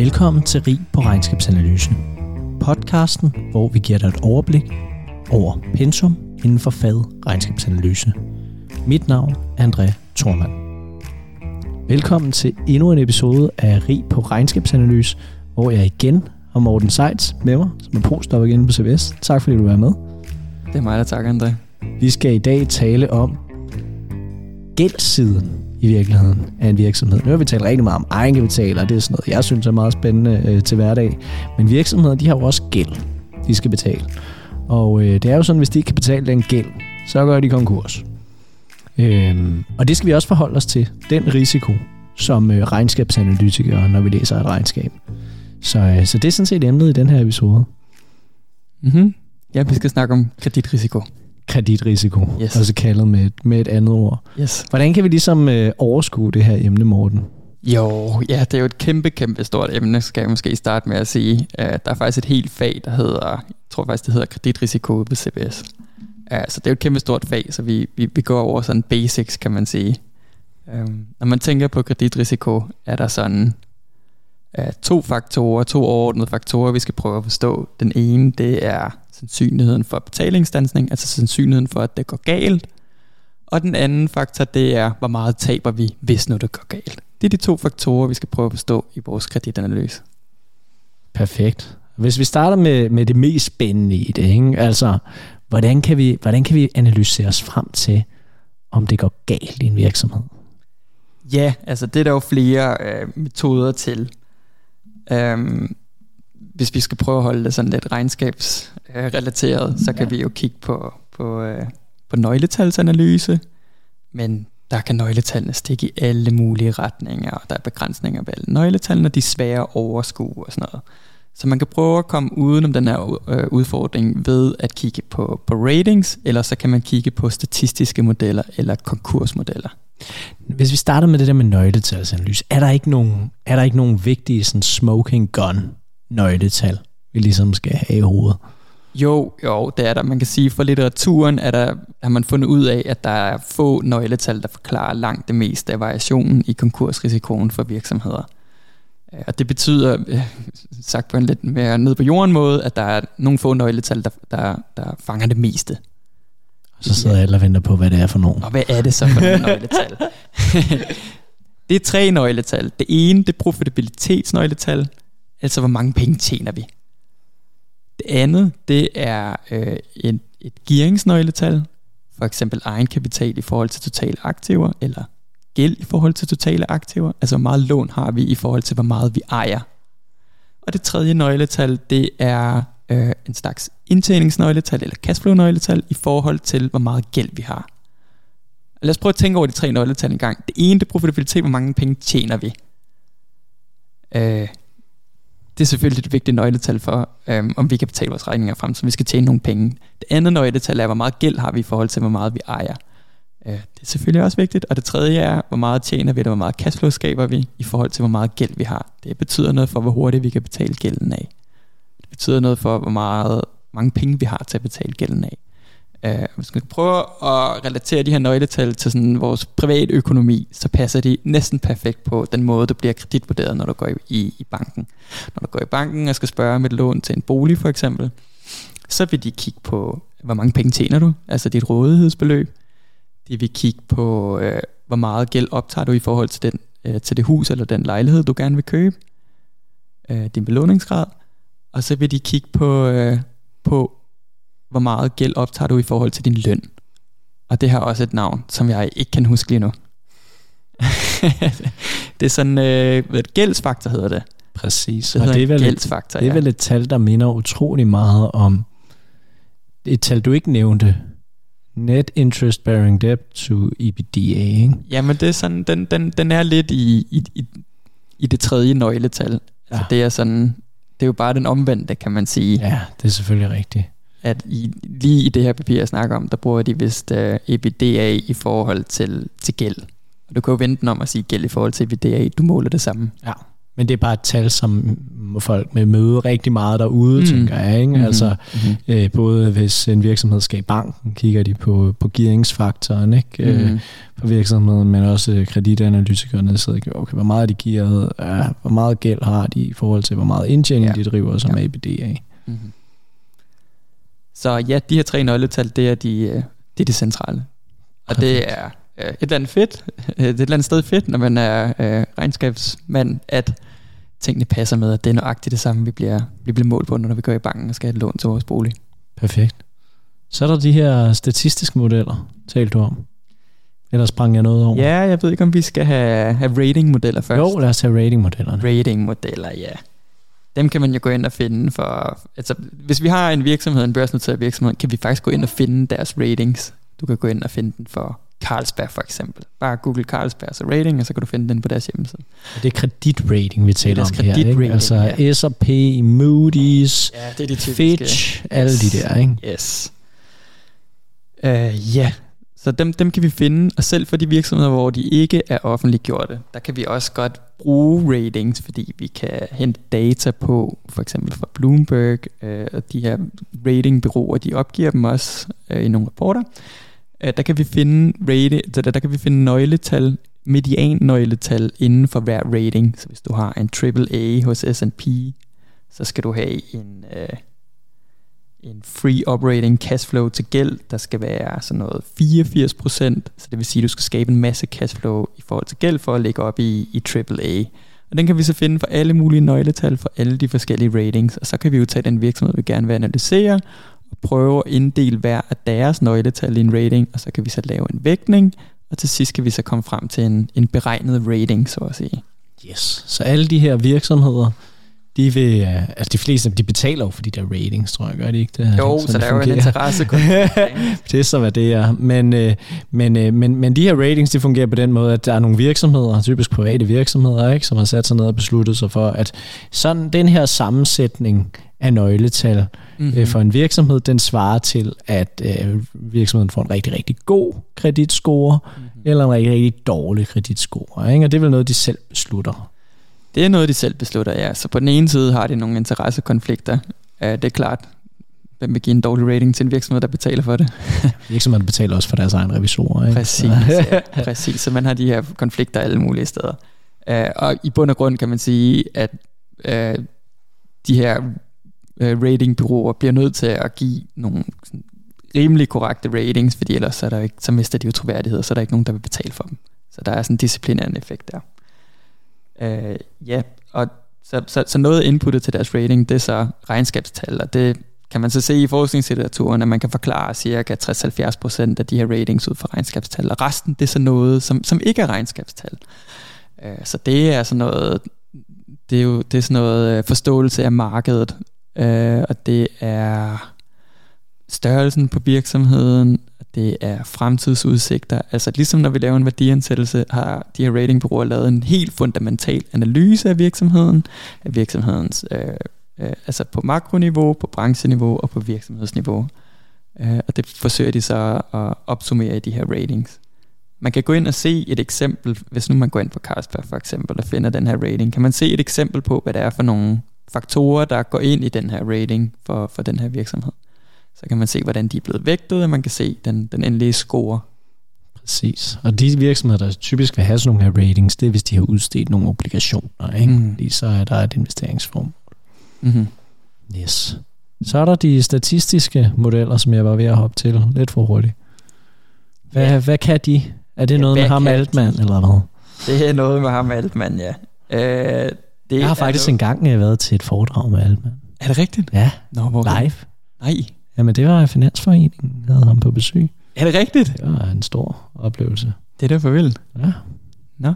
Velkommen til Rig på Regnskabsanalysen. Podcasten, hvor vi giver dig et overblik over pensum inden for faget regnskabsanalyse. Mit navn er André Thormand. Velkommen til endnu en episode af Rig på Regnskabsanalyse, hvor jeg igen har Morten Seitz med mig, som er postdop igen på CBS. Tak fordi du er med. Det er mig, der takker, André. Vi skal i dag tale om gældssiden i virkeligheden af en virksomhed. Nu har vi talt rigtig meget om egenkapital, og det er sådan noget, jeg synes er meget spændende øh, til hverdag. Men virksomheder, de har jo også gæld, de skal betale. Og øh, det er jo sådan, hvis de ikke kan betale den gæld, så gør de konkurs. Øhm, og det skal vi også forholde os til. Den risiko, som øh, regnskabsanalytikere, når vi læser et regnskab. Så, øh, så det er sådan set emnet i den her episode. Mm-hmm. Ja, vi skal snakke om kreditrisiko. Kreditrisiko, Yes. også kaldet med, et- med et andet ord. Yes. Hvordan kan vi ligesom øh, overskue det her emne, Morten? Jo, ja, det er jo et kæmpe, kæmpe stort emne, skal jeg måske starte med at sige. Uh, der er faktisk et helt fag, der hedder, jeg tror faktisk, det hedder kreditrisiko på CBS. Uh, så det er jo et kæmpe stort fag, så vi, vi, vi går over sådan basics, kan man sige. Um, når man tænker på kreditrisiko, er der sådan uh, to faktorer, to overordnede faktorer, vi skal prøve at forstå. Den ene, det er sandsynligheden for betalingsstansning, altså sandsynligheden for, at det går galt. Og den anden faktor, det er, hvor meget taber vi, hvis nu det går galt. Det er de to faktorer, vi skal prøve at forstå i vores kreditanalyse. Perfekt. Hvis vi starter med, med det mest spændende i det, ikke? altså hvordan kan, vi, hvordan kan vi analysere os frem til, om det går galt i en virksomhed? Ja, altså det er der jo flere øh, metoder til. Øhm, hvis vi skal prøve at holde det sådan lidt øh, relateret, så kan vi jo kigge på, på, øh, på nøgletalsanalyse, men der kan nøgletallene stikke i alle mulige retninger, og der er begrænsninger ved alle nøgletallene, de er svære at overskue og sådan noget. Så man kan prøve at komme udenom den her øh, udfordring ved at kigge på, på ratings, eller så kan man kigge på statistiske modeller eller konkursmodeller. Hvis vi starter med det der med nøgletalsanalyse, er der ikke nogen, er der ikke nogen vigtige sådan smoking gun nøgletal, vi ligesom skal have i hovedet? Jo, jo, det er der. Man kan sige, for litteraturen er der, har man fundet ud af, at der er få nøgletal, der forklarer langt det meste af variationen i konkursrisikoen for virksomheder. Øh, Og det betyder, øh, sagt på en lidt mere ned på jorden måde, at der er nogle få nøgletal, der, der, der fanger det meste. Og så sidder alle og venter på, hvad det er for nogen. Og hvad er det så for nogle nøgletal? det er tre nøgletal. Det ene, det er profitabilitetsnøgletal, altså hvor mange penge tjener vi. Andet, det er øh, et, et gearingsnøgletal, for eksempel egenkapital i forhold til totale aktiver, eller gæld i forhold til totale aktiver, altså hvor meget lån har vi i forhold til, hvor meget vi ejer. Og det tredje nøgletal, det er øh, en slags indtjeningsnøgletal, eller cashflow-nøgletal, i forhold til, hvor meget gæld vi har. Lad os prøve at tænke over de tre nøgletal en gang. Det ene, det er profitabilitet, hvor mange penge tjener vi. Øh, det er selvfølgelig et vigtigt nøgletal for, øhm, om vi kan betale vores regninger frem, så vi skal tjene nogle penge. Det andet nøgletal er, hvor meget gæld har vi i forhold til, hvor meget vi ejer. Øh, det er selvfølgelig også vigtigt. Og det tredje er, hvor meget tjener vi, og hvor meget cashflow skaber vi, i forhold til, hvor meget gæld vi har. Det betyder noget for, hvor hurtigt vi kan betale gælden af. Det betyder noget for, hvor meget, mange penge vi har til at betale gælden af. Øh, hvis man prøver at relatere de her nøgletal til sådan vores private økonomi, så passer de næsten perfekt på den måde, du bliver kreditvurderet, når du går i, i, i banken. Når du går i banken og skal spørge om et lån til en bolig for eksempel, så vil de kigge på, hvor mange penge tjener du, altså dit rådighedsbeløb. De vil kigge på, øh, hvor meget gæld optager du i forhold til, den, øh, til det hus eller den lejlighed, du gerne vil købe. Øh, din belåningsgrad. Og så vil de kigge på, øh, på hvor meget gæld optager du i forhold til din løn. Og det har også et navn, som jeg ikke kan huske lige nu. det er sådan, øh, hvad, gældsfaktor hedder det. Præcis. Det og det er, vel et, det er ja. vel et tal, der minder utrolig meget om et tal, du ikke nævnte. Net interest bearing debt to EBITDA, ikke? Jamen det er sådan, den, den, den er lidt i, i, i, i det tredje nøgletal. Altså Ja. det er sådan, det er jo bare den omvendte, kan man sige. Ja, det er selvfølgelig rigtigt. At i, lige i det her papir, jeg snakker om, der bruger de vist uh, EBITDA i forhold til, til gæld. Og du kan jo vente den om at sige gæld i forhold til EBITDA, du måler det samme. Ja. Men det er bare et tal, som folk med møde rigtig meget derude, mm. tænker jeg. Ikke? Mm-hmm. Altså, mm-hmm. Øh, både hvis en virksomhed skal i banken, kigger de på, på gearingsfaktoren ikke? Mm-hmm. Øh, for virksomheden, men også kreditanalytikerne sidder og okay, hvor meget de giver, øh, hvor meget gæld har de i forhold til, hvor meget indtjening ja. de driver som ja. Af. Mm-hmm. Så ja, de her tre nøgletal, det er de, øh, det, er det centrale. Og det er øh, et eller andet fedt, det er et eller andet sted fedt, når man er øh, regnskabsmand, at tingene passer med, at det er nøjagtigt det samme, vi bliver, vi bliver målt på, når vi går i banken og skal have et lån til vores bolig. Perfekt. Så er der de her statistiske modeller, talte du om. Eller sprang jeg noget over? Ja, jeg ved ikke, om vi skal have, have ratingmodeller først. Jo, lad os have ratingmodellerne. Ratingmodeller, ja. Dem kan man jo gå ind og finde for... Altså, hvis vi har en virksomhed, en børsnoteret virksomhed, kan vi faktisk gå ind og finde deres ratings. Du kan gå ind og finde den for Carlsberg for eksempel. Bare google Carlsberg så rating, og så kan du finde den på deres hjemmeside. Det er kreditrating, vi taler om her, ikke? Altså ja. S&P, Moody's, ja, det er de Fitch, yes. alle de der, ikke? Yes. Uh, ja, så dem, dem kan vi finde, og selv for de virksomheder, hvor de ikke er offentliggjorte, der kan vi også godt bruge ratings, fordi vi kan hente data på, for eksempel fra Bloomberg, øh, og de her ratingbureauer, de opgiver dem også øh, i nogle rapporter. Øh, der kan vi finde rate, der, der kan vi finde nøgletal, median nøgletal inden for hver rating. Så hvis du har en AAA hos S&P, så skal du have en, øh, en free operating cash flow til gæld, der skal være sådan noget 84% så det vil sige, at du skal skabe en masse cash flow i forhold til gæld for at lægge op i, i AAA. Og den kan vi så finde for alle mulige nøgletal for alle de forskellige ratings, og så kan vi jo tage den virksomhed, vi gerne vil analysere, og prøve at inddele hver af deres nøgletal i en rating, og så kan vi så lave en vægtning, og til sidst kan vi så komme frem til en, en beregnet rating, så at sige. Yes, så alle de her virksomheder, de vil, øh, altså de fleste de betaler jo for de der ratings, tror jeg, gør de ikke det? Jo, så der er jo en interesse. det er så, hvad det er. Men, øh, men, øh, men, men de her ratings, de fungerer på den måde, at der er nogle virksomheder, typisk private virksomheder, ikke, som har sat sig ned og besluttet sig for, at sådan den her sammensætning af nøgletal mm-hmm. for en virksomhed, den svarer til, at øh, virksomheden får en rigtig, rigtig god kreditscore, mm-hmm. eller en rigtig, rigtig dårlig kreditscore. Ikke? Og det er vel noget, de selv beslutter. Det er noget, de selv beslutter, ja. Så på den ene side har de nogle interessekonflikter. Uh, det er klart, hvem vil give en dårlig rating til en virksomhed, der betaler for det? Virksomheden betaler også for deres egen revisorer. Ikke? Præcis, ja, præcis. Så man har de her konflikter alle mulige steder. Uh, og i bund og grund kan man sige, at uh, de her uh, ratingbyråer bliver nødt til at give nogle sådan, rimelig korrekte ratings, fordi ellers så, er der ikke, så mister de jo troværdighed, så er der ikke nogen, der vil betale for dem. Så der er sådan en disciplinærende effekt der. Øh, ja, og så, så, så noget inputtet til deres rating, det er så regnskabstal, og det kan man så se i forskningslitteraturen, at man kan forklare cirka 60-70% af de her ratings ud fra regnskabstal, og resten det er så noget, som, som ikke er regnskabstal. Øh, så det er sådan noget, det er jo det er sådan noget øh, forståelse af markedet, øh, og det er størrelsen på virksomheden, det er fremtidsudsigter. Altså ligesom når vi laver en værdiansættelse, har de her ratingbureauer lavet en helt fundamental analyse af virksomheden, af virksomhedens, øh, øh, altså på makroniveau, på brancheniveau og på virksomhedsniveau. Øh, og det forsøger de så at opsummere i de her ratings. Man kan gå ind og se et eksempel, hvis nu man går ind på Carlsberg for eksempel og finder den her rating, kan man se et eksempel på, hvad det er for nogle faktorer, der går ind i den her rating for, for den her virksomhed. Så kan man se, hvordan de er blevet vægtet, og man kan se den, den endelige score. Præcis. Og de virksomheder, der typisk vil have sådan nogle her ratings, det er, hvis de har udstedt nogle obligationer. Ikke? Mm. Lige så er der et investeringsform. Mm-hmm. Yes. Så er der de statistiske modeller, som jeg var ved at hoppe til lidt for hurtigt. Hvad, ja. hvad kan de? Er det ja, noget med ham Altmann, de? eller hvad? Det er noget med ham Altmann, ja. Øh, det jeg har faktisk noget... engang været til et foredrag med Altmann. Er det rigtigt? Ja, Nå, hvor live. Nej. Jamen, det var Finansforeningen, der havde ham på besøg. Er det rigtigt? Det var en stor oplevelse. Det er derfor vildt. Ja. Nå.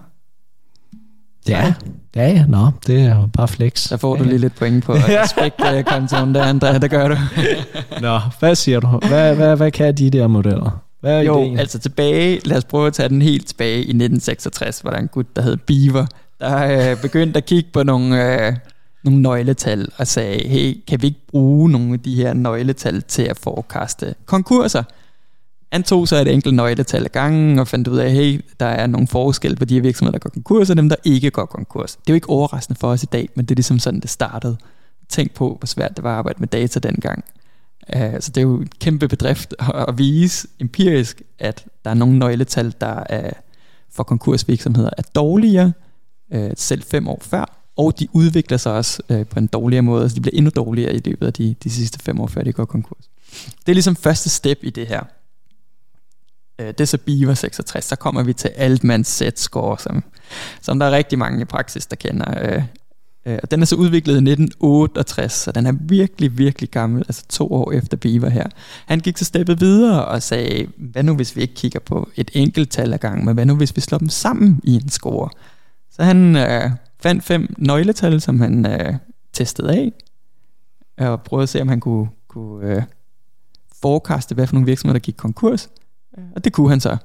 Ja, ja, ja, nå, det er jo bare flex. Så får du lige lidt point på respektkontoen der, Andrea, det gør du. nå, hvad siger du? Hvad, hvad, hvad kan de der modeller? Hvad er jo, ideen? altså tilbage, lad os prøve at tage den helt tilbage i 1966, hvor der en gut, der hed Beaver, der øh, begyndte at kigge på nogle, øh, nogle nøgletal og sagde, hey, kan vi ikke bruge nogle af de her nøgletal til at forekaste konkurser? Han tog så et enkelt nøgletal af gangen og fandt ud af, hey, der er nogle forskel på de her virksomheder, der går konkurs, og dem, der ikke går konkurs. Det er jo ikke overraskende for os i dag, men det er ligesom sådan, det startede. Tænk på, hvor svært det var at arbejde med data dengang. Øh, så det er jo en kæmpe bedrift at vise empirisk, at der er nogle nøgletal, der er for konkursvirksomheder er dårligere, øh, selv fem år før, og de udvikler sig også øh, på en dårligere måde, så altså, de bliver endnu dårligere i løbet af de, de sidste fem år, før de går konkurs. Det er ligesom første step i det her. Øh, det er så Beaver 66, så kommer vi til Altmans set score, som, som der er rigtig mange i praksis, der kender. Øh, Øh, og den er så udviklet i 1968, så den er virkelig, virkelig gammel, altså to år efter Beaver her. Han gik så steppet videre og sagde, hvad nu hvis vi ikke kigger på et enkelt tal ad gang, men hvad nu hvis vi slår dem sammen i en score? Så han øh, fandt fem nøgletal, som han øh, testede af, og prøvede at se, om han kunne, kunne øh, forekaste, hvad for nogle virksomheder, der gik konkurs. Og det kunne han så.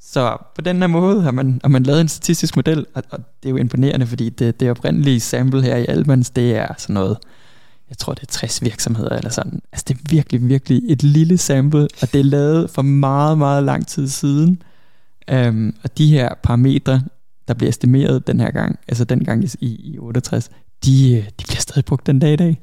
Så på den her måde har man, har man lavet en statistisk model, og, og det er jo imponerende, fordi det, det oprindelige sample her i Almans, det er sådan noget, jeg tror det er 60 virksomheder eller sådan. Altså det er virkelig, virkelig et lille sample, og det er lavet for meget, meget lang tid siden. Um, og de her parametre, der bliver estimeret den her gang, altså den gang i, i 68, de, de bliver stadig brugt den dag i dag.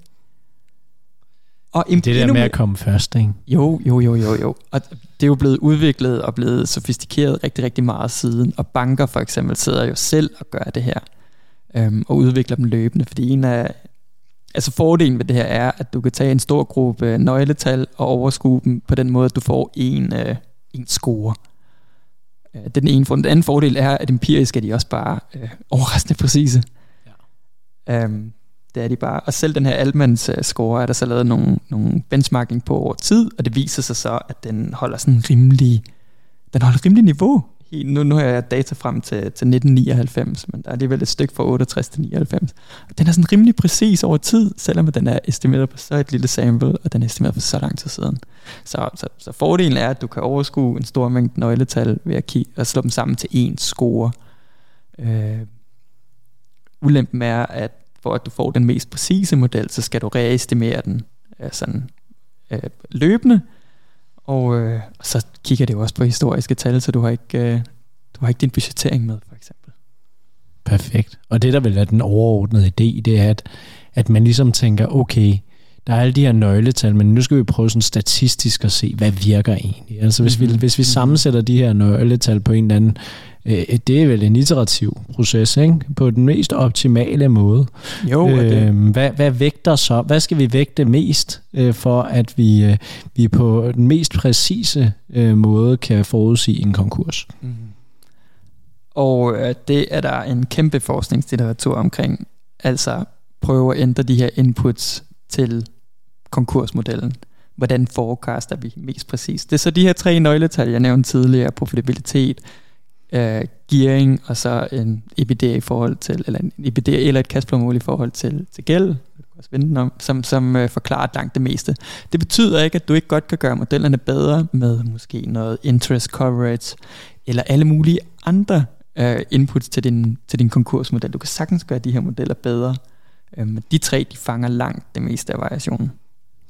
Og det der med at komme først, ikke? Jo, jo, jo, jo, jo. Og det er jo blevet udviklet og blevet sofistikeret rigtig, rigtig meget siden. Og banker for eksempel sidder jo selv og gør det her. Øhm, og udvikler dem løbende. Fordi en af, altså fordelen ved det her er, at du kan tage en stor gruppe nøgletal og overskue dem på den måde, at du får en, øh, en score. Øh, det er den ene fordel. Den anden fordel er, at empirisk er de også bare øh, overraskende præcise. Ja. Øhm, det er de bare. Og selv den her Altmans score er der så lavet nogle, nogle benchmarking på over tid, og det viser sig så, at den holder sådan rimelig, den holder rimelig niveau. Nu, nu har jeg data frem til, til 1999, men der er alligevel et stykke fra 68 til 99. Og den er sådan rimelig præcis over tid, selvom den er estimeret på så et lille sample, og den er estimeret for så lang tid siden. Så, så, så fordelen er, at du kan overskue en stor mængde nøgletal ved at kigge, og slå dem sammen til én score. Øh, ulempen er, at for at du får den mest præcise model, så skal du reestimere den øh, sådan øh, løbende, og øh, så kigger det jo også på historiske tal, så du har ikke, øh, du har ikke din budgettering med, for eksempel. Perfekt. Og det, der vil være den overordnede idé, det er, at, at man ligesom tænker, okay, der er alle de her nøgletal, men nu skal vi prøve sådan statistisk at se, hvad virker egentlig. Altså hvis, mm-hmm. vi, hvis vi sammensætter de her nøgletal på en eller anden øh, det er vel en iterativ proces, ikke? På den mest optimale måde. Jo, øh, det. Hvad, hvad vægter så? Hvad skal vi vægte mest, øh, for at vi, øh, vi på den mest præcise øh, måde kan forudsige en konkurs? Mm. Og øh, det er der en kæmpe forskningslitteratur omkring. Altså prøve at ændre de her inputs til konkursmodellen. Hvordan forecaster vi mest præcis? Det er så de her tre nøgletal, jeg nævnte tidligere. Profitabilitet, øh, gearing, og så en EBITDA i forhold til, eller en EBITDA eller et cashflow-mål i forhold til, til gæld, om, som, som øh, forklarer langt det meste. Det betyder ikke, at du ikke godt kan gøre modellerne bedre med måske noget interest coverage, eller alle mulige andre øh, inputs til din, til din konkursmodel. Du kan sagtens gøre de her modeller bedre, øh, men de tre, de fanger langt det meste af variationen.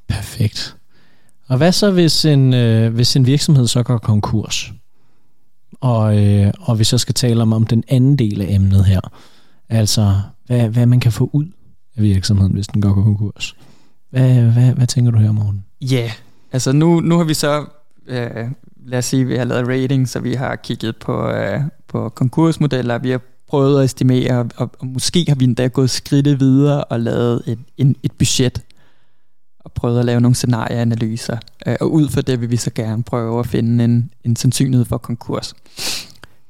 Perfekt. Og hvad så, hvis en, øh, hvis en virksomhed så går konkurs? Og, øh, og vi så skal tale om, om den anden del af emnet her, altså hvad, hvad man kan få ud af virksomheden, hvis den går konkurs. Hvad, hvad, hvad tænker du her, morgen? Ja, yeah. altså nu, nu har vi så, øh, lad os sige, vi har lavet rating, så vi har kigget på, øh, på konkursmodeller, vi har prøvet at estimere, og, og måske har vi endda gået skridtet videre og lavet et, en, et budget og prøvede at lave nogle scenarieanalyser. Øh, og ud fra det vil vi så gerne prøve at finde en, en sandsynlighed for konkurs.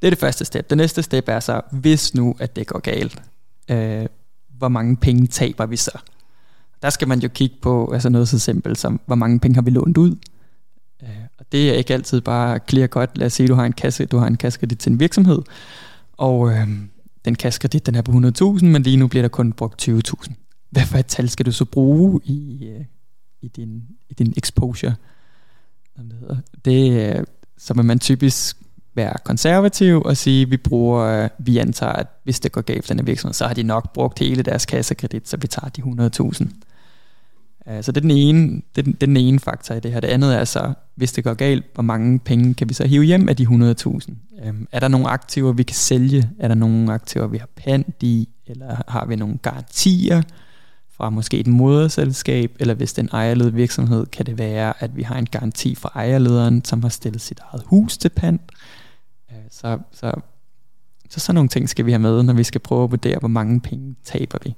Det er det første step. Det næste step er så, hvis nu at det går galt, øh, hvor mange penge taber vi så? Der skal man jo kigge på altså noget så simpelt som, hvor mange penge har vi lånt ud? Øh, og det er ikke altid bare clear godt. Lad os sige, du har en kasse, du har en kassekredit til en virksomhed, og øh, den kassekredit, den er på 100.000, men lige nu bliver der kun brugt 20.000. Hvad for et tal skal du så bruge i, øh, i din, i din exposure. Det, hedder. det øh, så vil man typisk være konservativ og sige, vi bruger, øh, vi antager, at hvis det går galt for denne virksomhed, så har de nok brugt hele deres kassekredit, så vi tager de 100.000. Øh, så det er, den ene, det, er den, det er den ene faktor i det her. Det andet er så, hvis det går galt, hvor mange penge kan vi så hive hjem af de 100.000? Øhm, er der nogle aktiver, vi kan sælge? Er der nogle aktiver, vi har pant i? Eller har vi nogle garantier fra måske et moderselskab? Eller hvis den er ejerledet virksomhed, kan det være, at vi har en garanti fra ejerlederen, som har stillet sit eget hus til pant? Øh, så, så, så sådan nogle ting skal vi have med, når vi skal prøve at vurdere, hvor mange penge taber vi.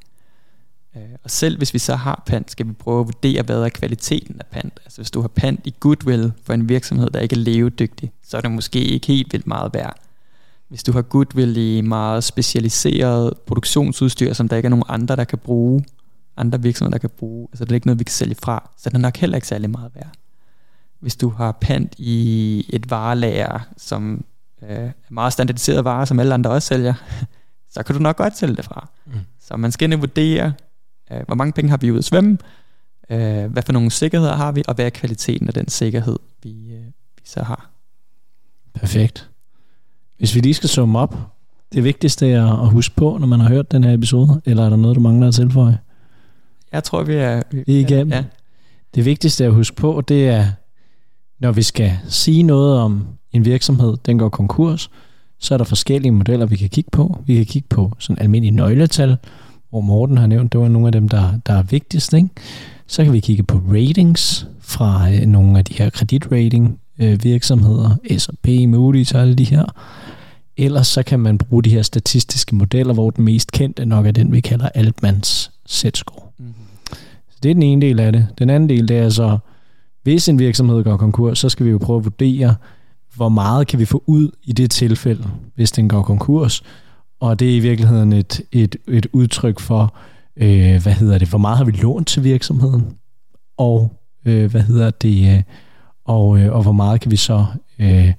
Øh, og selv hvis vi så har pant, skal vi prøve at vurdere, hvad er kvaliteten af pant. Altså hvis du har pant i goodwill for en virksomhed, der ikke er levedygtig, så er det måske ikke helt vildt meget værd. Hvis du har goodwill i meget specialiseret produktionsudstyr, som der ikke er nogen andre, der kan bruge, andre virksomheder, der kan bruge, altså det er ikke noget, vi kan sælge fra, så er det nok heller ikke særlig meget værd. Hvis du har pant i et varelager, som øh, er meget standardiseret varer, som alle andre også sælger, så kan du nok godt sælge det fra. Mm. Så man skal vurdere, Øh, hvor mange penge har vi ude at svømme? Øh, hvad for nogle sikkerheder har vi? Og hvad er kvaliteten af den sikkerhed, vi, øh, vi så har? Perfekt. Hvis vi lige skal summe op, det vigtigste er at huske på, når man har hørt den her episode, eller er der noget, du mangler at tilføje? Jeg tror, vi er... Vi er igennem. Ja. Det vigtigste at huske på, det er, når vi skal sige noget om en virksomhed, den går konkurs, så er der forskellige modeller, vi kan kigge på. Vi kan kigge på sådan almindelige nøgletal, hvor Morten har nævnt, det var nogle af dem, der, der er vigtigst. Ikke? Så kan vi kigge på ratings fra øh, nogle af de her kreditrating øh, virksomheder, S&P, Moody's og alle de her. Ellers så kan man bruge de her statistiske modeller, hvor den mest kendte nok er den, vi kalder Altmans Z-score. Det er den ene del af det. Den anden del, det er så, hvis en virksomhed går konkurs, så skal vi jo prøve at vurdere, hvor meget kan vi få ud i det tilfælde, hvis den går konkurs, og det er i virkeligheden et, et, et udtryk for, øh, hvad hedder det, hvor meget har vi lånt til virksomheden, og øh, hvad hedder det, øh, og, øh, og hvor meget kan vi så øh,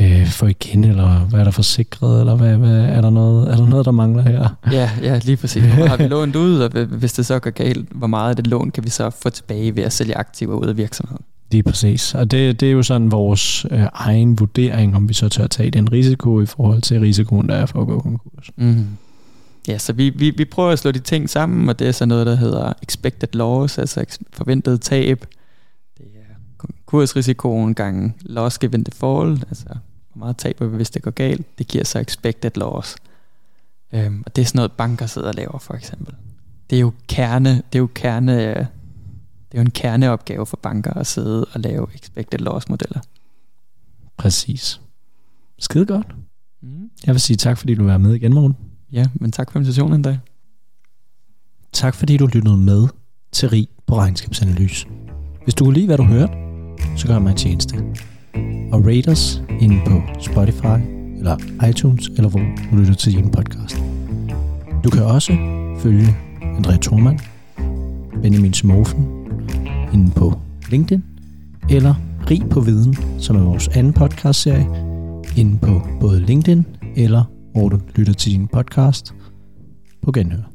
øh, få igen, eller hvad er der forsikret, eller hvad, hvad, er, der noget, er der noget, der mangler her? Ja, ja lige præcis. Hvor har vi lånt ud, og hvis det så går galt, hvor meget af det lån kan vi så få tilbage ved at sælge aktiver ud af virksomheden? Lige præcis. Og det, det er jo sådan vores øh, egen vurdering, om vi så tør tage den risiko i forhold til risikoen, der er for at gå konkurs. Mm. Ja, så vi, vi, vi prøver at slå de ting sammen, og det er så noget, der hedder expected loss, altså forventet tab. Det er konkursrisikoen gange loss given default, altså hvor meget taber vi, hvis det går galt. Det giver så expected loss. Øhm, og det er sådan noget, banker sidder og laver, for eksempel. Det er jo kerne, det er jo kerne det er jo en kerneopgave for banker at sidde og lave expected loss modeller. Præcis. Skide godt. Mm. Jeg vil sige tak, fordi du var med igen, morgen. Ja, men tak for invitationen en dag. Tak fordi du lyttede med til Rig på Regnskabsanalyse. Hvis du kunne lide, hvad du hørte, så gør mig en tjeneste. Og rate os inde på Spotify, eller iTunes, eller hvor du lytter til din podcast. Du kan også følge André Thormann, Benjamin Smofen inde på LinkedIn, eller Rig på Viden, som er vores anden podcastserie, inde på både LinkedIn eller hvor du lytter til din podcast på Genhør.